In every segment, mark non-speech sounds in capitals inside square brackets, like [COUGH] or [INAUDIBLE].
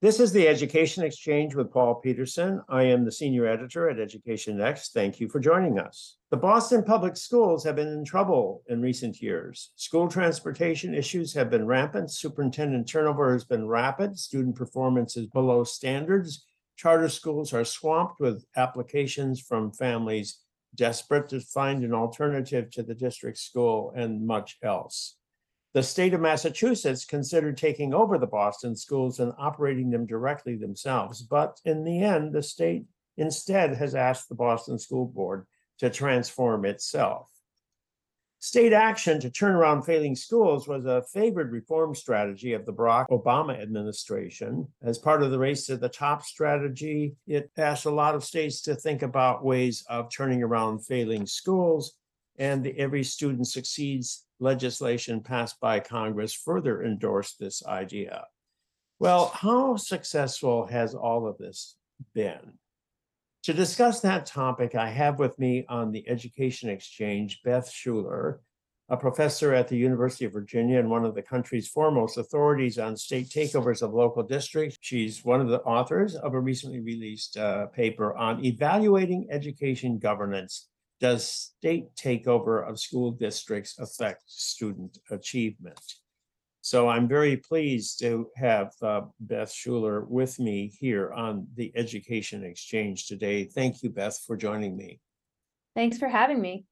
This is the Education Exchange with Paul Peterson. I am the senior editor at Education Next. Thank you for joining us. The Boston Public Schools have been in trouble in recent years. School transportation issues have been rampant. Superintendent turnover has been rapid. Student performance is below standards. Charter schools are swamped with applications from families desperate to find an alternative to the district school and much else. The state of Massachusetts considered taking over the Boston schools and operating them directly themselves. But in the end, the state instead has asked the Boston School Board to transform itself. State action to turn around failing schools was a favored reform strategy of the Barack Obama administration. As part of the race to the top strategy, it asked a lot of states to think about ways of turning around failing schools. And the Every Student Succeeds legislation passed by Congress further endorsed this idea. Well, how successful has all of this been? To discuss that topic, I have with me on the Education Exchange Beth Schueler, a professor at the University of Virginia and one of the country's foremost authorities on state takeovers of local districts. She's one of the authors of a recently released uh, paper on evaluating education governance. Does state takeover of school districts affect student achievement? So I'm very pleased to have uh, Beth Schueler with me here on the Education Exchange today. Thank you, Beth, for joining me. Thanks for having me.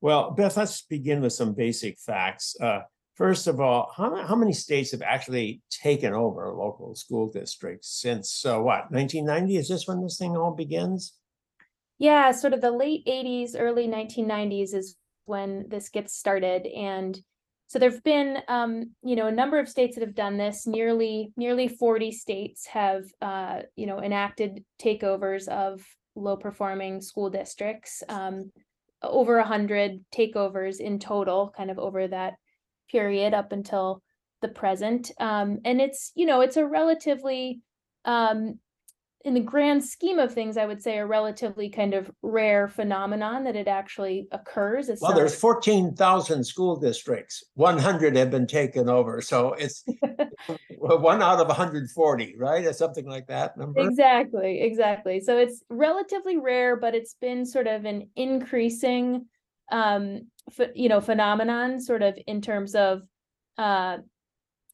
Well, Beth, let's begin with some basic facts. Uh, first of all, how, how many states have actually taken over local school districts since uh, what, 1990? Is this when this thing all begins? Yeah, sort of the late 80s, early 1990s is when this gets started. And so there've been, um, you know, a number of states that have done this. Nearly, nearly 40 states have, uh, you know, enacted takeovers of low-performing school districts. Um, over 100 takeovers in total, kind of over that period up until the present. Um, and it's, you know, it's a relatively um, in the grand scheme of things, I would say a relatively kind of rare phenomenon that it actually occurs. It's Well, not- there's 14,000 school districts. 100 have been taken over. So it's [LAUGHS] one out of 140, right? Or something like that number. Exactly, exactly. So it's relatively rare, but it's been sort of an increasing um you know phenomenon sort of in terms of uh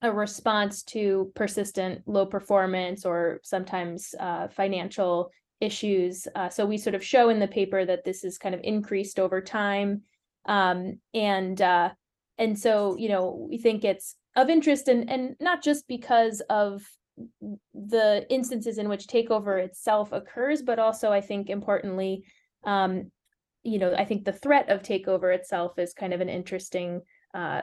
a response to persistent low performance or sometimes uh financial issues. Uh so we sort of show in the paper that this is kind of increased over time. Um and uh and so, you know, we think it's of interest and and not just because of the instances in which takeover itself occurs, but also I think importantly, um, you know, I think the threat of takeover itself is kind of an interesting uh,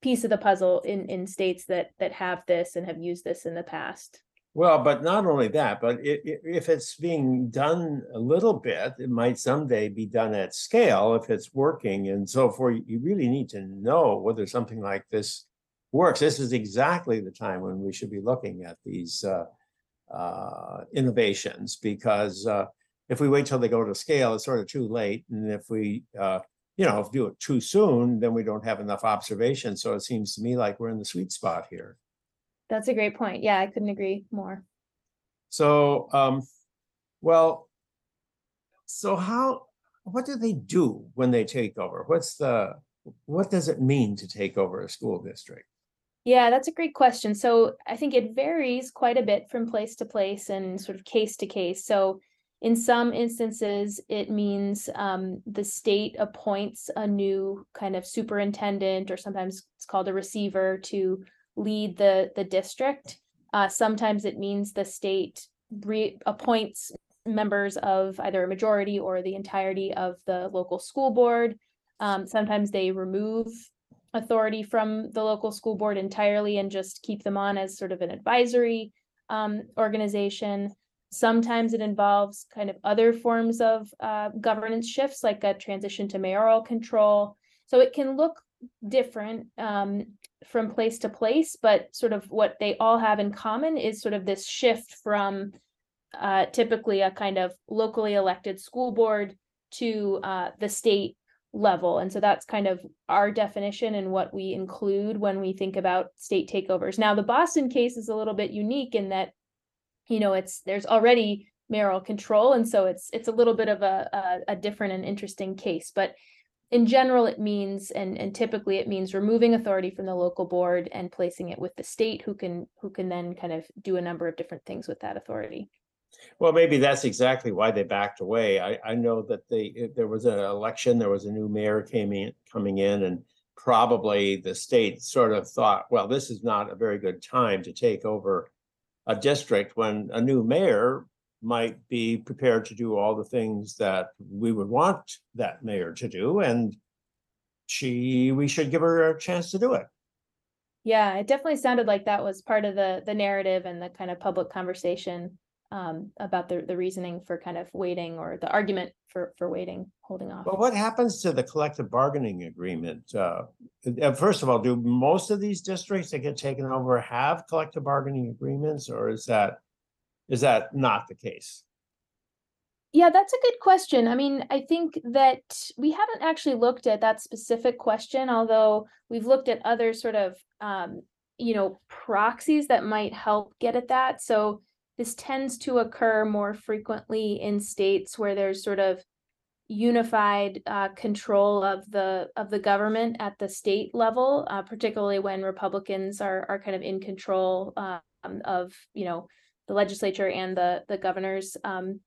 piece of the puzzle in in states that that have this and have used this in the past. Well, but not only that, but i- i- if it's being done a little bit, it might someday be done at scale if it's working. And so for, you really need to know whether something like this works. This is exactly the time when we should be looking at these uh, uh, innovations because uh, if we wait till they go to scale, it's sort of too late. And if we, uh, you know, if you do it too soon, then we don't have enough observation. So it seems to me like we're in the sweet spot here. That's a great point. Yeah, I couldn't agree more. So, um, well, so how, what do they do when they take over? What's the, what does it mean to take over a school district? Yeah, that's a great question. So I think it varies quite a bit from place to place and sort of case to case. So in some instances, it means um, the state appoints a new kind of superintendent, or sometimes it's called a receiver, to lead the the district. Uh, sometimes it means the state re- appoints members of either a majority or the entirety of the local school board. Um, sometimes they remove authority from the local school board entirely and just keep them on as sort of an advisory um, organization. Sometimes it involves kind of other forms of uh, governance shifts, like a transition to mayoral control. So it can look different um, from place to place, but sort of what they all have in common is sort of this shift from uh, typically a kind of locally elected school board to uh, the state level. And so that's kind of our definition and what we include when we think about state takeovers. Now, the Boston case is a little bit unique in that, you know, it's there's already mayoral control, and so it's it's a little bit of a a, a different and interesting case. But in general, it means and and typically it means removing authority from the local board and placing it with the state, who can who can then kind of do a number of different things with that authority. Well, maybe that's exactly why they backed away. I, I know that they, there was an election, there was a new mayor came in, coming in and probably the state sort of thought, well, this is not a very good time to take over a district when a new mayor might be prepared to do all the things that we would want that mayor to do and she, we should give her a chance to do it. Yeah, it definitely sounded like that was part of the the narrative and the kind of public conversation um about the the reasoning for kind of waiting or the argument for for waiting, holding off. Well, what happens to the collective bargaining agreement? Uh, uh, first of all, do most of these districts that get taken over have collective bargaining agreements, or is that, is that not the case? Yeah, that's a good question. I mean, I think that we haven't actually looked at that specific question, although we've looked at other sort of um, you know, proxies that might help get at that. So this tends to occur more frequently in states where there's sort of unified uh, control of the of the government at the state level, uh, particularly when Republicans are are kind of in control um, of you know the legislature and the the governor's um,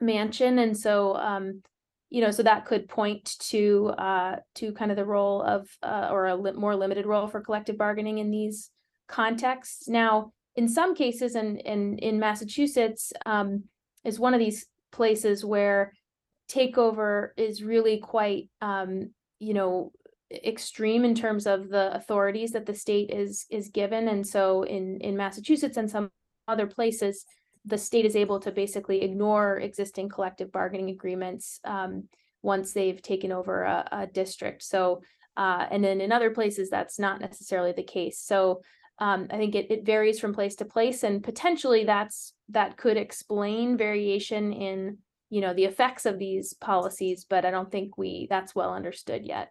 mansion, and so um, you know so that could point to uh, to kind of the role of uh, or a li- more limited role for collective bargaining in these contexts. Now, in some cases, and in, in Massachusetts, um, is one of these places where takeover is really quite, um, you know, extreme in terms of the authorities that the state is is given. And so in in Massachusetts and some other places, the state is able to basically ignore existing collective bargaining agreements um, once they've taken over a, a district. So, uh, and then in other places, that's not necessarily the case. So, um, I think it, it varies from place to place, and potentially that's that could explain variation in you know the effects of these policies. But I don't think we that's well understood yet.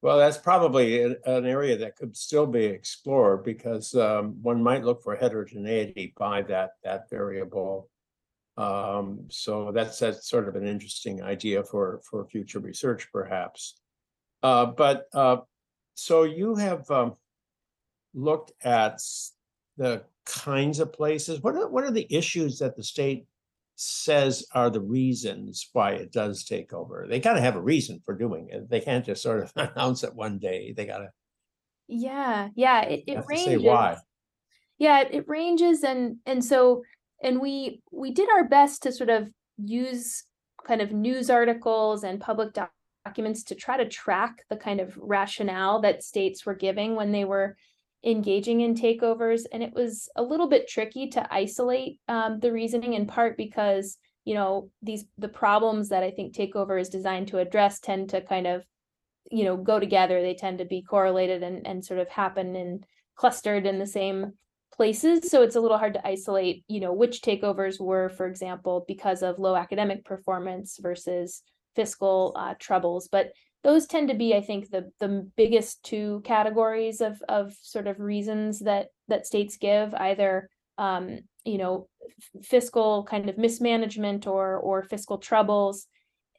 Well, that's probably an area that could still be explored because um, one might look for heterogeneity by that, that variable. Um, so that's, that's sort of an interesting idea for, for future research perhaps. Uh, but, uh, so you have, um, looked at the kinds of places, what are, what are the issues that the state says are the reasons why it does take over? They gotta have a reason for doing it. They can't just sort of [LAUGHS] announce it one day. They gotta Yeah, yeah, it, it to ranges. why. Yeah, it, it ranges and and so and we we did our best to sort of use kind of news articles and public doc- documents to try to track the kind of rationale that states were giving when they were engaging in takeovers and it was a little bit tricky to isolate um, the reasoning in part because you know these the problems that i think takeover is designed to address tend to kind of you know go together. They tend to be correlated and and sort of happen and clustered in the same places. So it's a little hard to isolate you know which takeovers were for example because of low academic performance versus fiscal uh, troubles. But those tend to be i think the the biggest two categories of of sort of reasons that that states give either um you know fiscal kind of mismanagement or or fiscal troubles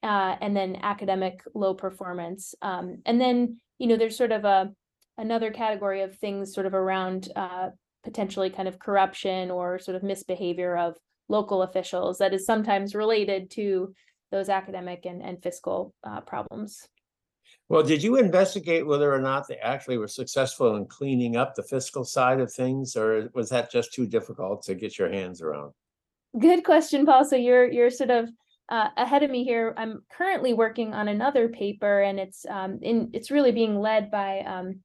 uh, and then academic low performance. Um, and then, you know, there's sort of a another category of things sort of around uh, potentially kind of corruption or sort of misbehavior of local officials that is sometimes related to those academic and, and fiscal uh, problems. Well, did you investigate whether or not they actually were successful in cleaning up the fiscal side of things, or was that just too difficult to get your hands around? Good question, Paul. So you're you're sort of uh, ahead of me here. I'm currently working on another paper, and it's um, in it's really being led by um,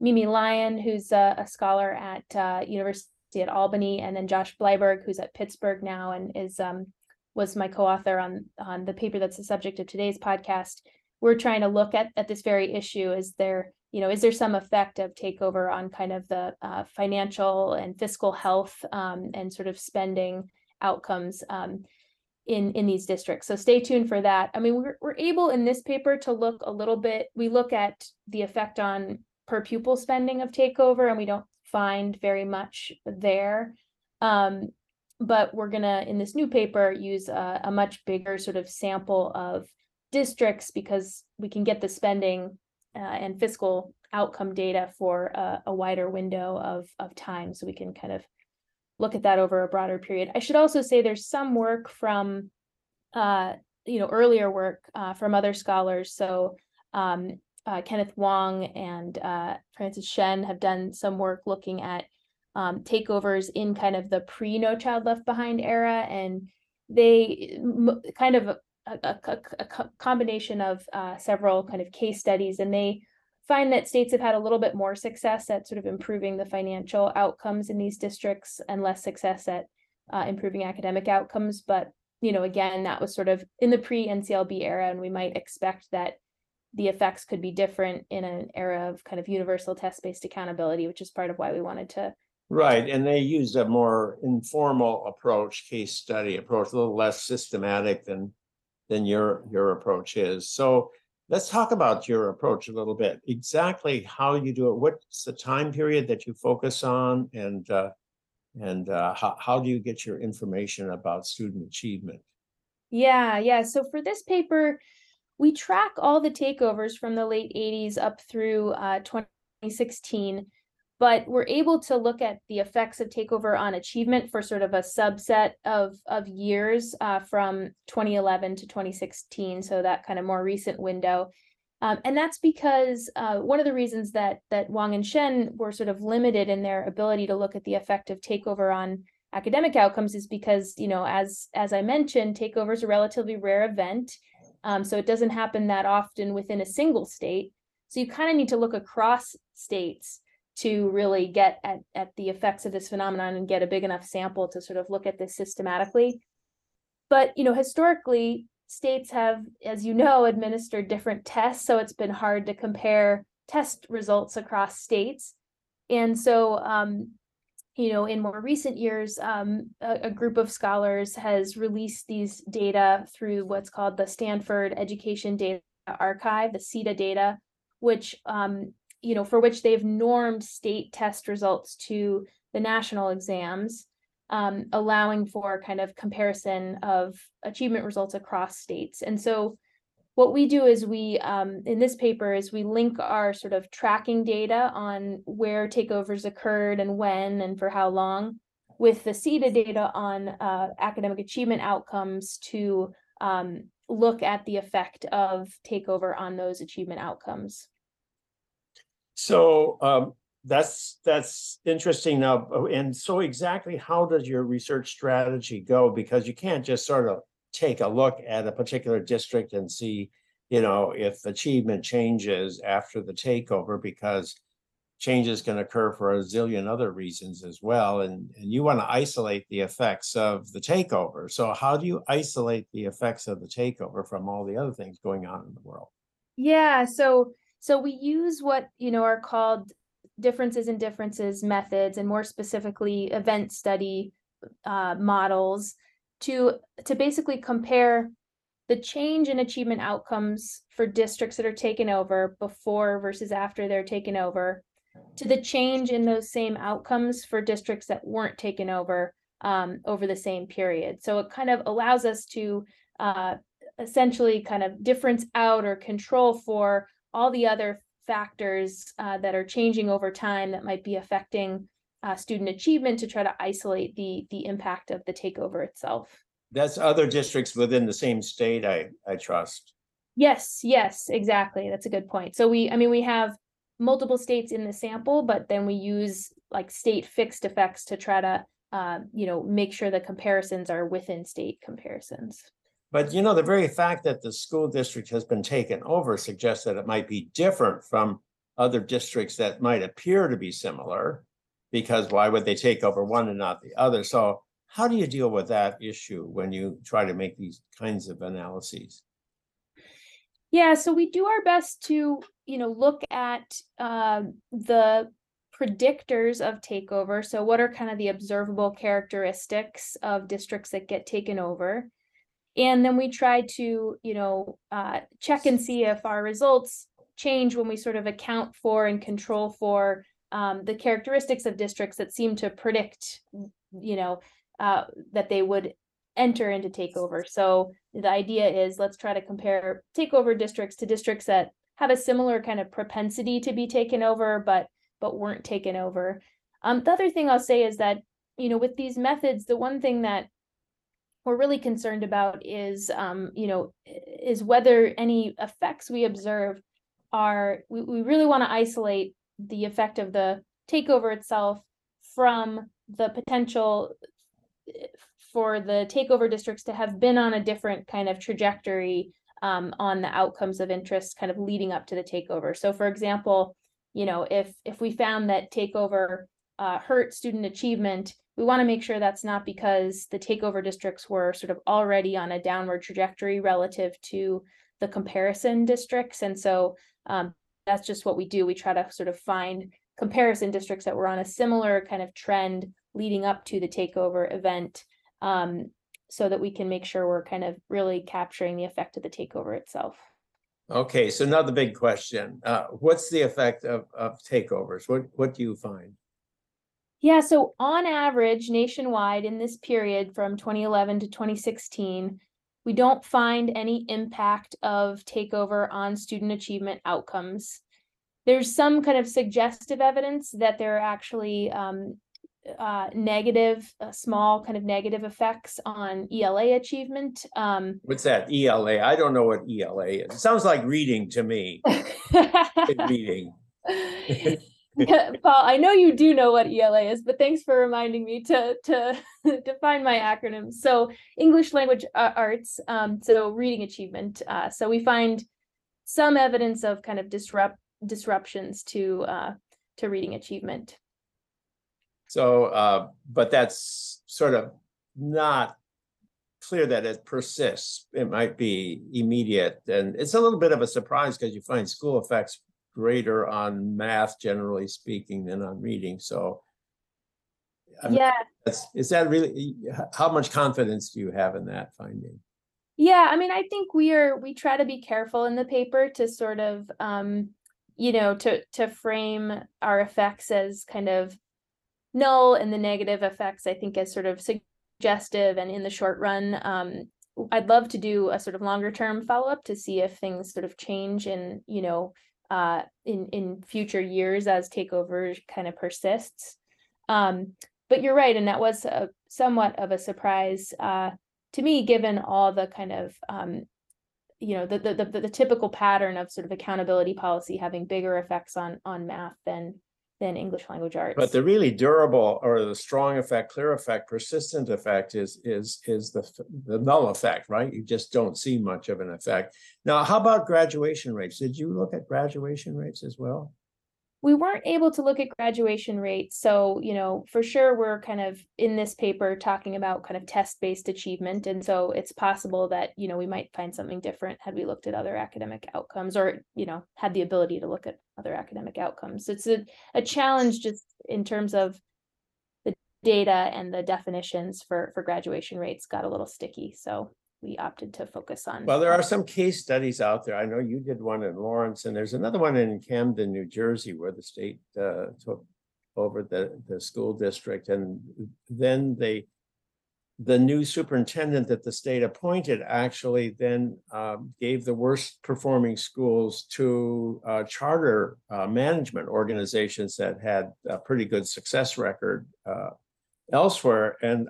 Mimi Lyon, who's a, a scholar at uh, University at Albany, and then Josh Bleiberg, who's at Pittsburgh now, and is um, was my co-author on on the paper that's the subject of today's podcast. We're trying to look at at this very issue. Is there you know is there some effect of takeover on kind of the uh, financial and fiscal health um, and sort of spending outcomes? Um, in in these districts. So stay tuned for that. I mean, we're we're able in this paper to look a little bit. We look at the effect on per pupil spending of takeover, and we don't find very much there. Um, but we're gonna in this new paper use a, a much bigger sort of sample of districts because we can get the spending uh, and fiscal outcome data for a, a wider window of of time, so we can kind of look at that over a broader period. I should also say there's some work from, uh, you know, earlier work uh, from other scholars. So um, uh, Kenneth Wong and uh, Francis Shen have done some work looking at um, takeovers in kind of the pre No Child Left Behind era, and they kind of a, a, a, a co- combination of uh, several kind of case studies, and they find that states have had a little bit more success at sort of improving the financial outcomes in these districts and less success at uh, improving academic outcomes. But you know, again, that was sort of in the pre NCLB era, and we might expect that the effects could be different in an era of kind of universal test based accountability, which is part of why we wanted to. Right, and they used a more informal approach, case study approach, a little less systematic than than your your approach is. So let's talk about your approach a little bit. Exactly how you do it. What's the time period that you focus on, and uh, and uh, how how do you get your information about student achievement? Yeah, yeah. So for this paper, we track all the takeovers from the late 80s up through uh, 2016 but we're able to look at the effects of takeover on achievement for sort of a subset of of years uh, from 2011 to 2016 so that kind of more recent window. Um, and that's because uh, one of the reasons that that Wong and shen were sort of limited in their ability to look at the effect of takeover on academic outcomes is because you know as as i mentioned takeover is a relatively rare event um, so it doesn't happen that often within a single state. So you kind of need to look across states to really get at, at the effects of this phenomenon and get a big enough sample to sort of look at this systematically. But, you know, historically, states have, as you know, administered different tests. So it's been hard to compare test results across states. And so, um, you know, in more recent years, um, a, a, group of scholars has released these data through what's called the Stanford Education Data Archive, the SEDA data, which um, you know, for which they've normed state test results to the national exams, um, allowing for kind of comparison of achievement results across states. And so what we do is we, um, in this paper, is we link our sort of tracking data on where takeovers occurred and when and for how long with the SEDA data on uh, academic achievement outcomes to um, look at the effect of takeover on those achievement outcomes. So um, that's that's interesting now. Oh, and so exactly how does your research strategy go? Because you can't just sort of take a look at a particular district and see, you know, if achievement changes after the takeover, because changes can occur for a zillion other reasons as well. And, and you want to isolate the effects of the takeover. So how do you isolate the effects of the takeover from all the other things going on in the world? Yeah, so so we use what, you know, are called differences in differences methods and more specifically event study uh, models to to basically compare the change in achievement outcomes for districts that are taken over before versus after they're taken over to the change in those same outcomes for districts that weren't taken over um, over the same period. So it kind of allows us to uh, essentially kind of difference out or control for all the other factors uh, that are changing over time that might be affecting uh, student achievement to try to isolate the the impact of the takeover itself. That's other districts within the same state, I I trust. Yes, yes, exactly. That's a good point. So we, I mean, we have multiple states in the sample, but then we use like state fixed effects to try to, uh, you know, make sure the comparisons are within state comparisons. But you know, the very fact that the school district has been taken over suggests that it might be different from other districts that might appear to be similar. Because why would they take over one and not the other? So how do you deal with that issue when you try to make these kinds of analyses? Yeah, so we do our best to, you know, look at uh, the predictors of takeover. So what are kind of the observable characteristics of districts that get taken over? And then we try to, you know, uh, check and see if our results change when we sort of account for and control for um, the characteristics of districts that seem to predict, you know, uh, that they would enter into takeover. So the idea is let's try to compare takeover districts to districts that have a similar kind of propensity to be taken over, but but weren't taken over. Um, the other thing I'll say is that you know with these methods, the one thing that we're really concerned about is um, you know is whether any effects we observe are we, we really want to isolate the effect of the takeover itself from the potential eh, for the takeover districts to have been on a different kind of trajectory um, on the outcomes of interest kind of leading up to the takeover. So for example, you know, if if we found that takeover uh, hurt student achievement, we want to make sure that's not because the takeover districts were sort of already on a downward trajectory relative to the comparison districts. And so um, that's just what we do. We try to sort of find comparison districts that were on a similar kind of trend leading up to the takeover event um, so that we can make sure we're kind of really capturing the effect of the takeover itself. Okay, so now the big question, uh, what's the effect of, of takeovers? What, what do you find? Yeah, so on average, nationwide in this period from 2011 to 2016, we don't find any impact of takeover on student achievement outcomes. There's some kind of suggestive evidence that there are actually um, uh, negative, uh, small kind of negative effects on ELA achievement. Um, What's that, ELA? I don't know what ELA is. It sounds like reading to me, [LAUGHS] reading. [LAUGHS] [LAUGHS] Paul, I know you do know what ELA is, but thanks for reminding me to to [LAUGHS] define my acronyms. So English language uh, arts, um, so reading achievement. Uh, so we find some evidence of kind of disrupt disruptions to uh, to reading achievement. So, uh, but that's sort of not clear that it persists. It might be immediate and it's a little bit of a surprise because you find school effects greater on math, generally speaking, than on reading. So I mean, Yeah, that's, is that really, how much confidence do you have in that finding? Yeah, I mean, I think we are, we try to be careful in the paper to sort of, um, you know, to, to frame our effects as kind of null and the negative effects, I think as sort of suggestive and in the short run. Um, I'd love to do a sort of longer term follow-up to see if things sort of change in, you know, uh, in, in future years as takeover kind of persists. Um, but you're right, and that was a somewhat of a surprise, uh, to me, given all the kind of um, you know, the, the the the typical pattern of sort of accountability policy having bigger effects on on math than than English language arts. But the really durable or the strong effect, clear effect, persistent effect is, is, is the, the null effect, right? You just don't see much of an effect. Now, how about graduation rates? Did you look at graduation rates as well? We weren't able to look at graduation rates, so you know, for sure, we're kind of in this paper talking about kind of test-based achievement, and so it's possible that you know we might find something different had we looked at other academic outcomes, or you know, had the ability to look at other academic outcomes. It's a a challenge just in terms of the data and the definitions for for graduation rates got a little sticky, so we opted to focus on. Well, there are some case studies out there. I know you did one in Lawrence and there's another one in Camden, New Jersey, where the state uh took over the the school district and then they the new superintendent that the state appointed actually then um, gave the worst performing schools to uh, charter uh, management organizations that had a pretty good success record uh, elsewhere. And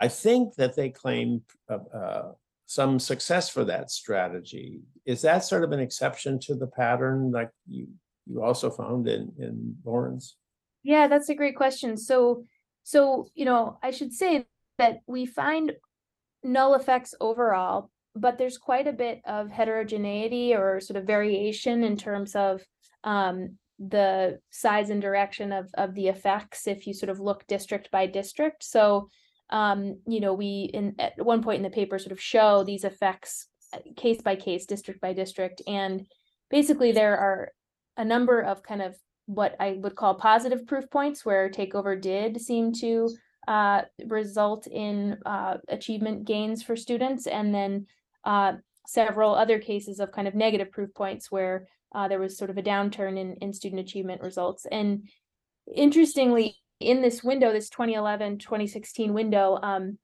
I think that they claim uh, uh, some success for that strategy. Is that sort of an exception to the pattern like you you also found in in Lawrence? Yeah, that's a great question. So, so, you know, I should say that we find null effects overall, but there's quite a bit of heterogeneity or sort of variation in terms of um, the size and direction of, of the effects if you sort of look district by district. So, um, you know, we in at one point in the paper sort of show these effects uh, case by case, district by district, and basically there are a number of kind of what I would call positive proof points where takeover did seem to uh, result in uh, achievement gains for students, and then uh, several other cases of kind of negative proof points where uh, there was sort of a downturn in in student achievement results. And interestingly, in this window, this 2011, 2016 window, um,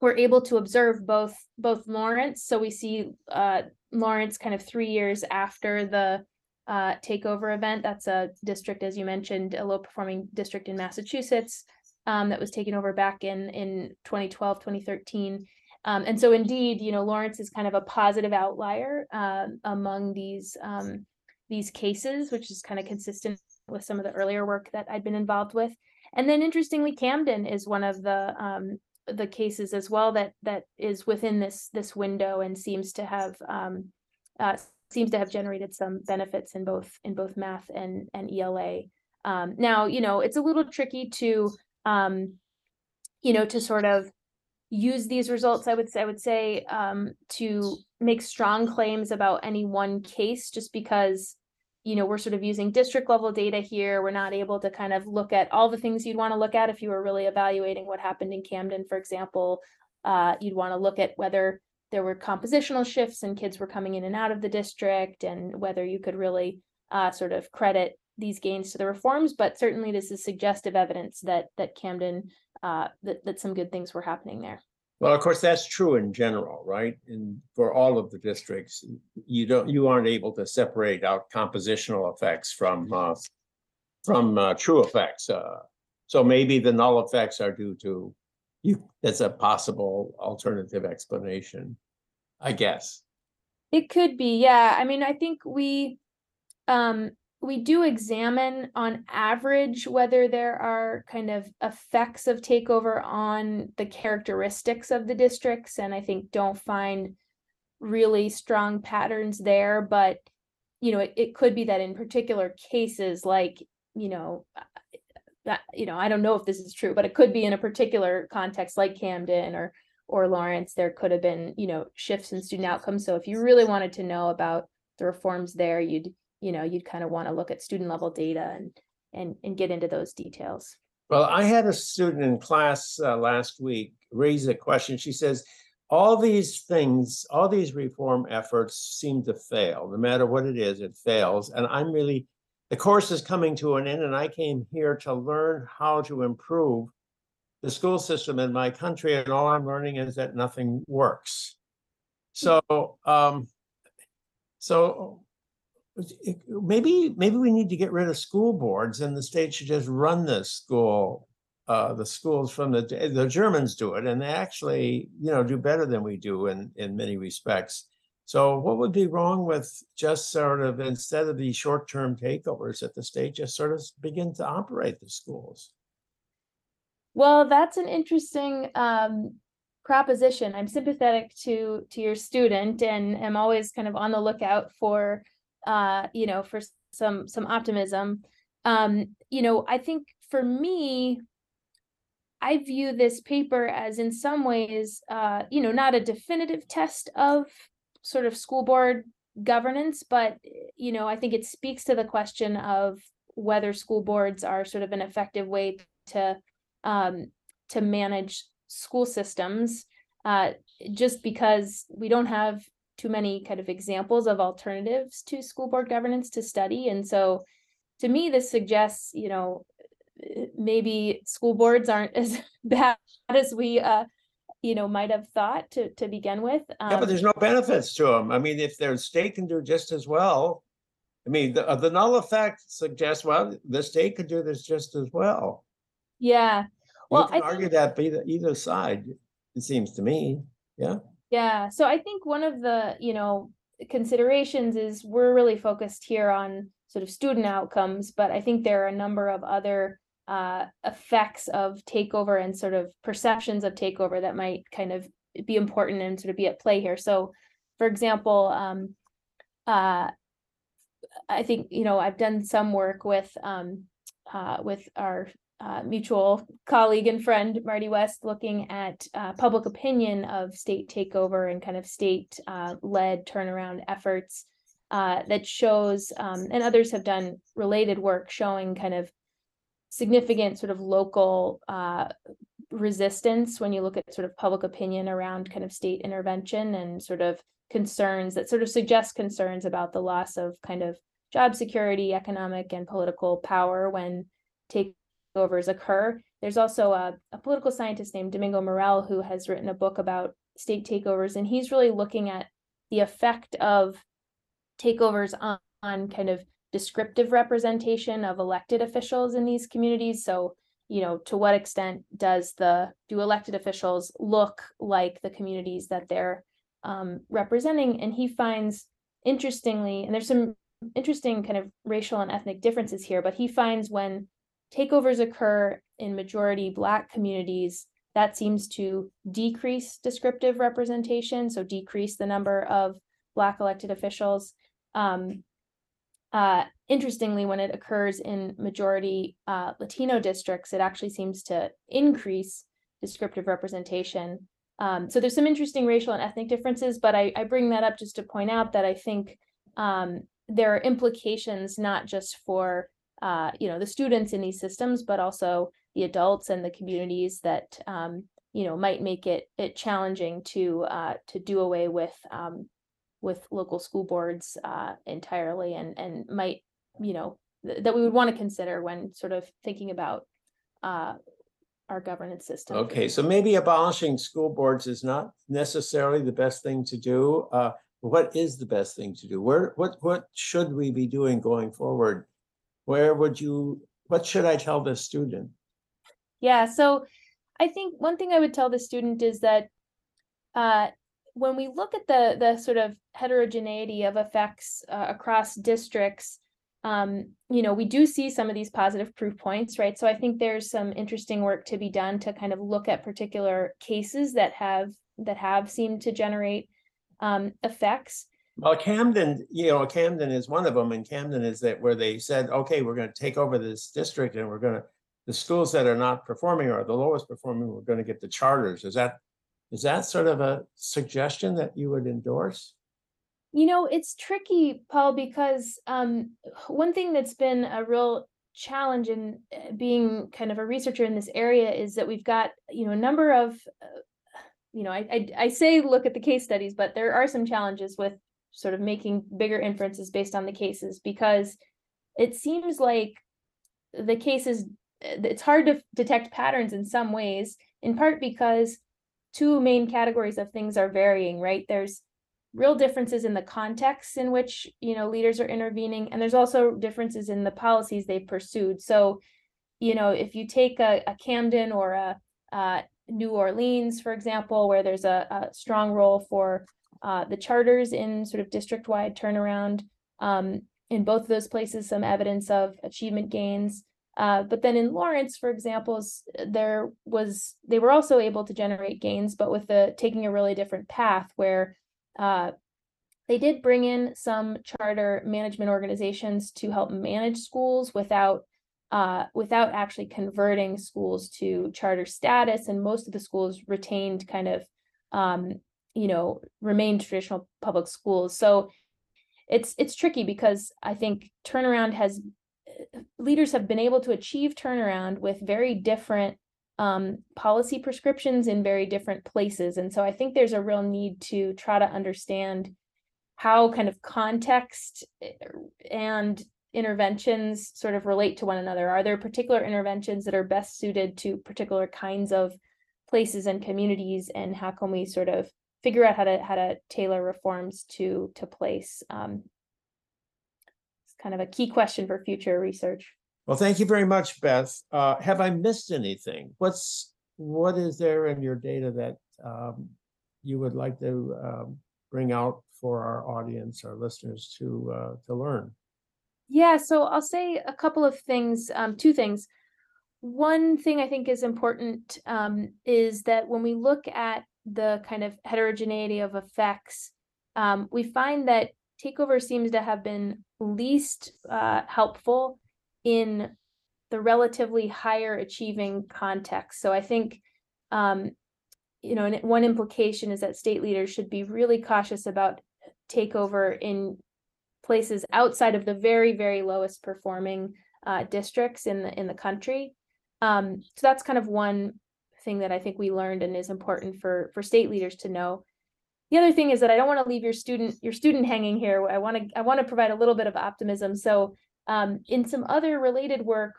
we're able to observe both both Lawrence. So we see uh, Lawrence kind of three years after the uh, takeover event. That's a district, as you mentioned, a low performing district in Massachusetts um, that was taken over back in in 2012, 2013. Um, and so indeed, you know, Lawrence is kind of a positive outlier um, among these um, these cases, which is kind of consistent with some of the earlier work that I'd been involved with. And then interestingly, Camden is one of the um, the cases as well that that is within this this window and seems to have um, uh, seems to have generated some benefits in both in both math and and ELA. Um, now, you know, it's a little tricky to um, you know to sort of use these results. I would say I would say um, to make strong claims about any one case, just because you know, we're sort of using district level data here. We're not able to kind of look at all the things you'd want to look at if you were really evaluating what happened in Camden, for example. Uh, you'd want to look at whether there were compositional shifts and kids were coming in and out of the district and whether you could really uh, sort of credit these gains to the reforms. But certainly this is suggestive evidence that that Camden, uh, that, that some good things were happening there. Well, of course, that's true in general, right? And for all of the districts, you don't, you aren't able to separate out compositional effects from uh. From uh true effects, uh, so maybe the null effects are due to you, that's a possible alternative explanation. I guess. It could be, yeah. I mean, I think we um we do examine on average whether there are kind of effects of takeover on the characteristics of the districts and I think don't find really strong patterns there, but you know, it, it could be that in particular cases like, you know, uh, that, you know, I don't know if this is true, but it could be in a particular context like Camden or or Lawrence, there could have been, you know, shifts in student outcomes. So if you really wanted to know about the reforms there, you'd, you know, you'd kind of want to look at student level data and and and get into those details. Well, I had a student in class uh, last week raise a question. She says, all these things, all these reform efforts seem to fail. No matter what it is, it fails. And I'm really, the course is coming to an end, and I came here to learn how to improve the school system in my country, and all I'm learning is that nothing works. So, um, so maybe, maybe we need to get rid of school boards and the state should just run the school. Uh, the schools from the, the Germans do it and they actually, you know, do better than we do in, in many respects. So what would be wrong with just sort of, instead of these short-term takeovers at the state, just sort of begin to operate the schools? Well, that's an interesting um proposition. I'm sympathetic to to your student and am always kind of on the lookout for uh, you know, for some some optimism. Um, you know, I think for me, I view this paper as in some ways uh, you know, not a definitive test of sort of school board governance, but you know, I think it speaks to the question of whether school boards are sort of an effective way to um, to manage school systems. Uh, just because we don't have too many kind of examples of alternatives to school board governance to study, and so to me, this suggests, you know, maybe school boards aren't as [LAUGHS] bad as we, uh, you know, might have thought to to begin with. Yeah, but Um, there's no benefits to them. I mean, if their state can do just as well. I mean, the, uh, the null effect suggests, well, the state could do this just as well. yeah, Well, You can I argue that either, either side, it seems to me, yeah. Yeah, so I think one of the, you know, considerations is we're really focused here on sort of student outcomes, but I think there are a number of other uh effects of takeover and sort of perceptions of takeover that might kind of be important and sort of be at play here. So for example, um uh I think, you know, I've done some work with um uh with our uh mutual colleague and friend Marty West looking at uh public opinion of state takeover and kind of state uh led turnaround efforts uh that shows um and others have done related work showing kind of significant sort of local uh resistance when you look at sort of public opinion around kind of state intervention and sort of concerns that sort of suggest concerns about the loss of kind of job security, economic and political power when takeovers occur. There's also a, a political scientist named Domingo Morel who has written a book about state takeovers, and he's really looking at the effect of takeovers on, on kind of descriptive representation of elected officials in these communities. So, you know, to what extent does the do elected officials look like the communities that they're um, representing? And he finds interestingly, and there's some interesting kind of racial and ethnic differences here, but he finds when takeovers occur in majority Black communities, that seems to decrease descriptive representation, so decrease the number of Black elected officials. Um, uh, interestingly, when it occurs in majority uh, Latino districts, it actually seems to increase descriptive representation. Um, so there's some interesting racial and ethnic differences, but I, I bring that up just to point out that I think um, there are implications not just for uh, you know the students in these systems, but also the adults and the communities that um, you know might make it it challenging to uh, to do away with um, with local school boards uh, entirely, and and might you know th- that we would want to consider when sort of thinking about uh, our governance system. Okay, so maybe abolishing school boards is not necessarily the best thing to do. Uh, what is the best thing to do? Where, what, what should we be doing going forward? Where would you, what should I tell the student? Yeah, so I think one thing I would tell the student is that uh, when we look at the the sort of heterogeneity of effects uh, across districts, um, you know, we do see some of these positive proof points, right? So I think there's some interesting work to be done to kind of look at particular cases that have that have seemed to generate um, effects. Well, Camden, you know, Camden is one of them, and Camden is that where they said, okay, we're gonna take over this district and we're gonna, the schools that are not performing or the lowest performing, we're gonna get the charters. Is that, is that sort of a suggestion that you would endorse? You know, it's tricky, Paul, because um, one thing that's been a real challenge in uh, being kind of a researcher in this area is that we've got, you know, a number of, uh, you know, I, I I say look at the case studies, but there are some challenges with sort of making bigger inferences based on the cases because it seems like the cases it's hard to detect patterns in some ways, in part because two main categories of things are varying, right? There's real differences in the context in which you know leaders are intervening and there's also differences in the policies they've pursued so you know if you take a, a camden or a, uh new orleans for example where there's a, a strong role for uh, the charters in sort of district-wide turnaround. Um, in both of those places some evidence of achievement gains. Uh, but then in lawrence for example there was they were also able to generate gains but with the taking a really different path where uh, they did bring in some charter management organizations to help manage schools without uh, without actually converting schools to charter status, and most of the schools retained kind of um, you know remain traditional public schools. So it's it's tricky because I think turnaround has leaders have been able to achieve turnaround with very different um, policy prescriptions in very different places. And so I think there's a real need to try to understand how kind of context eh, and interventions sort of relate to one another. Are there particular interventions that are best suited to particular kinds of places and communities? And how can we sort of figure out how to how to tailor reforms to to place? Um, it's kind of a key question for future research. Well, thank you very much, Beth. Uh, have I missed anything? What's, what is there in your data that um, you would like to um, bring out for our audience, our listeners to uh, to learn? Yeah, so I'll say a couple of things, um, two things. One thing I think is important um, is that when we look at the kind of heterogeneity of effects, um, we find that takeover seems to have been least uh, helpful in the relatively higher achieving context. So I think, um, you know, one implication is that state leaders should be really cautious about takeover in places outside of the very, very lowest performing uh, districts in the in the country. Um, so that's kind of one thing that I think we learned and is important for for state leaders to know. The other thing is that I don't want to leave your student your student hanging here. I want to I want to provide a little bit of optimism. So um, in some other related work,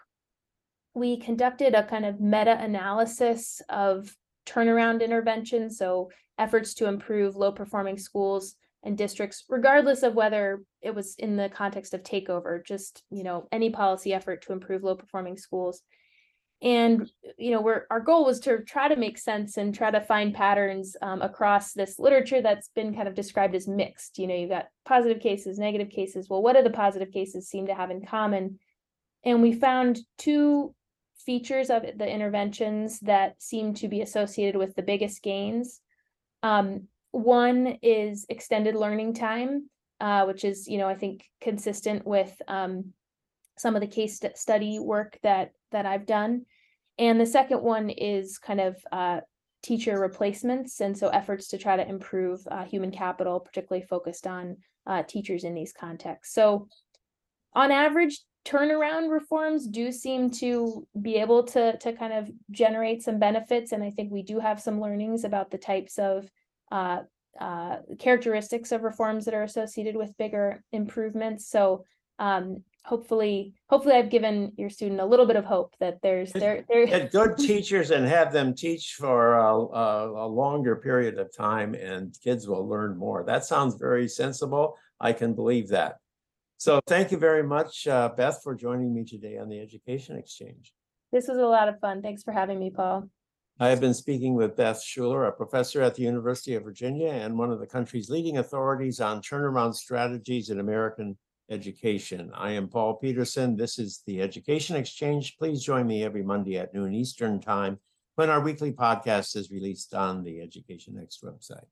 we conducted a kind of meta analysis of turnaround intervention. So efforts to improve low performing schools and districts, regardless of whether it was in the context of takeover, just, you know, any policy effort to improve low performing schools. And, you know, we're, our goal was to try to make sense and try to find patterns um, across this literature that's been kind of described as mixed. You know, you've got positive cases, negative cases. Well, what do the positive cases seem to have in common? And we found two features of the interventions that seem to be associated with the biggest gains. Um, one is extended learning time, uh, which is, you know, I think consistent with um, some of the case stu- study work that that I've done. And the second one is kind of uh, teacher replacements, and so efforts to try to improve uh, human capital, particularly focused on uh, teachers in these contexts. So, on average, turnaround reforms do seem to be able to to kind of generate some benefits, and I think we do have some learnings about the types of uh, uh, characteristics of reforms that are associated with bigger improvements. So um, hopefully, hopefully I've given your student a little bit of hope that there's there there. Get good [LAUGHS] teachers and have them teach for a, a, a longer period of time and kids will learn more. That sounds very sensible. I can believe that. So thank you very much, uh, Beth, for joining me today on the Education Exchange. This was a lot of fun. Thanks for having me, Paul. I have been speaking with Beth Schueler, a professor at the University of Virginia and one of the country's leading authorities on turnaround strategies in American education. I am Paul Peterson. This is the Education Exchange. Please join me every Monday at noon Eastern Time when our weekly podcast is released on the Education Next website.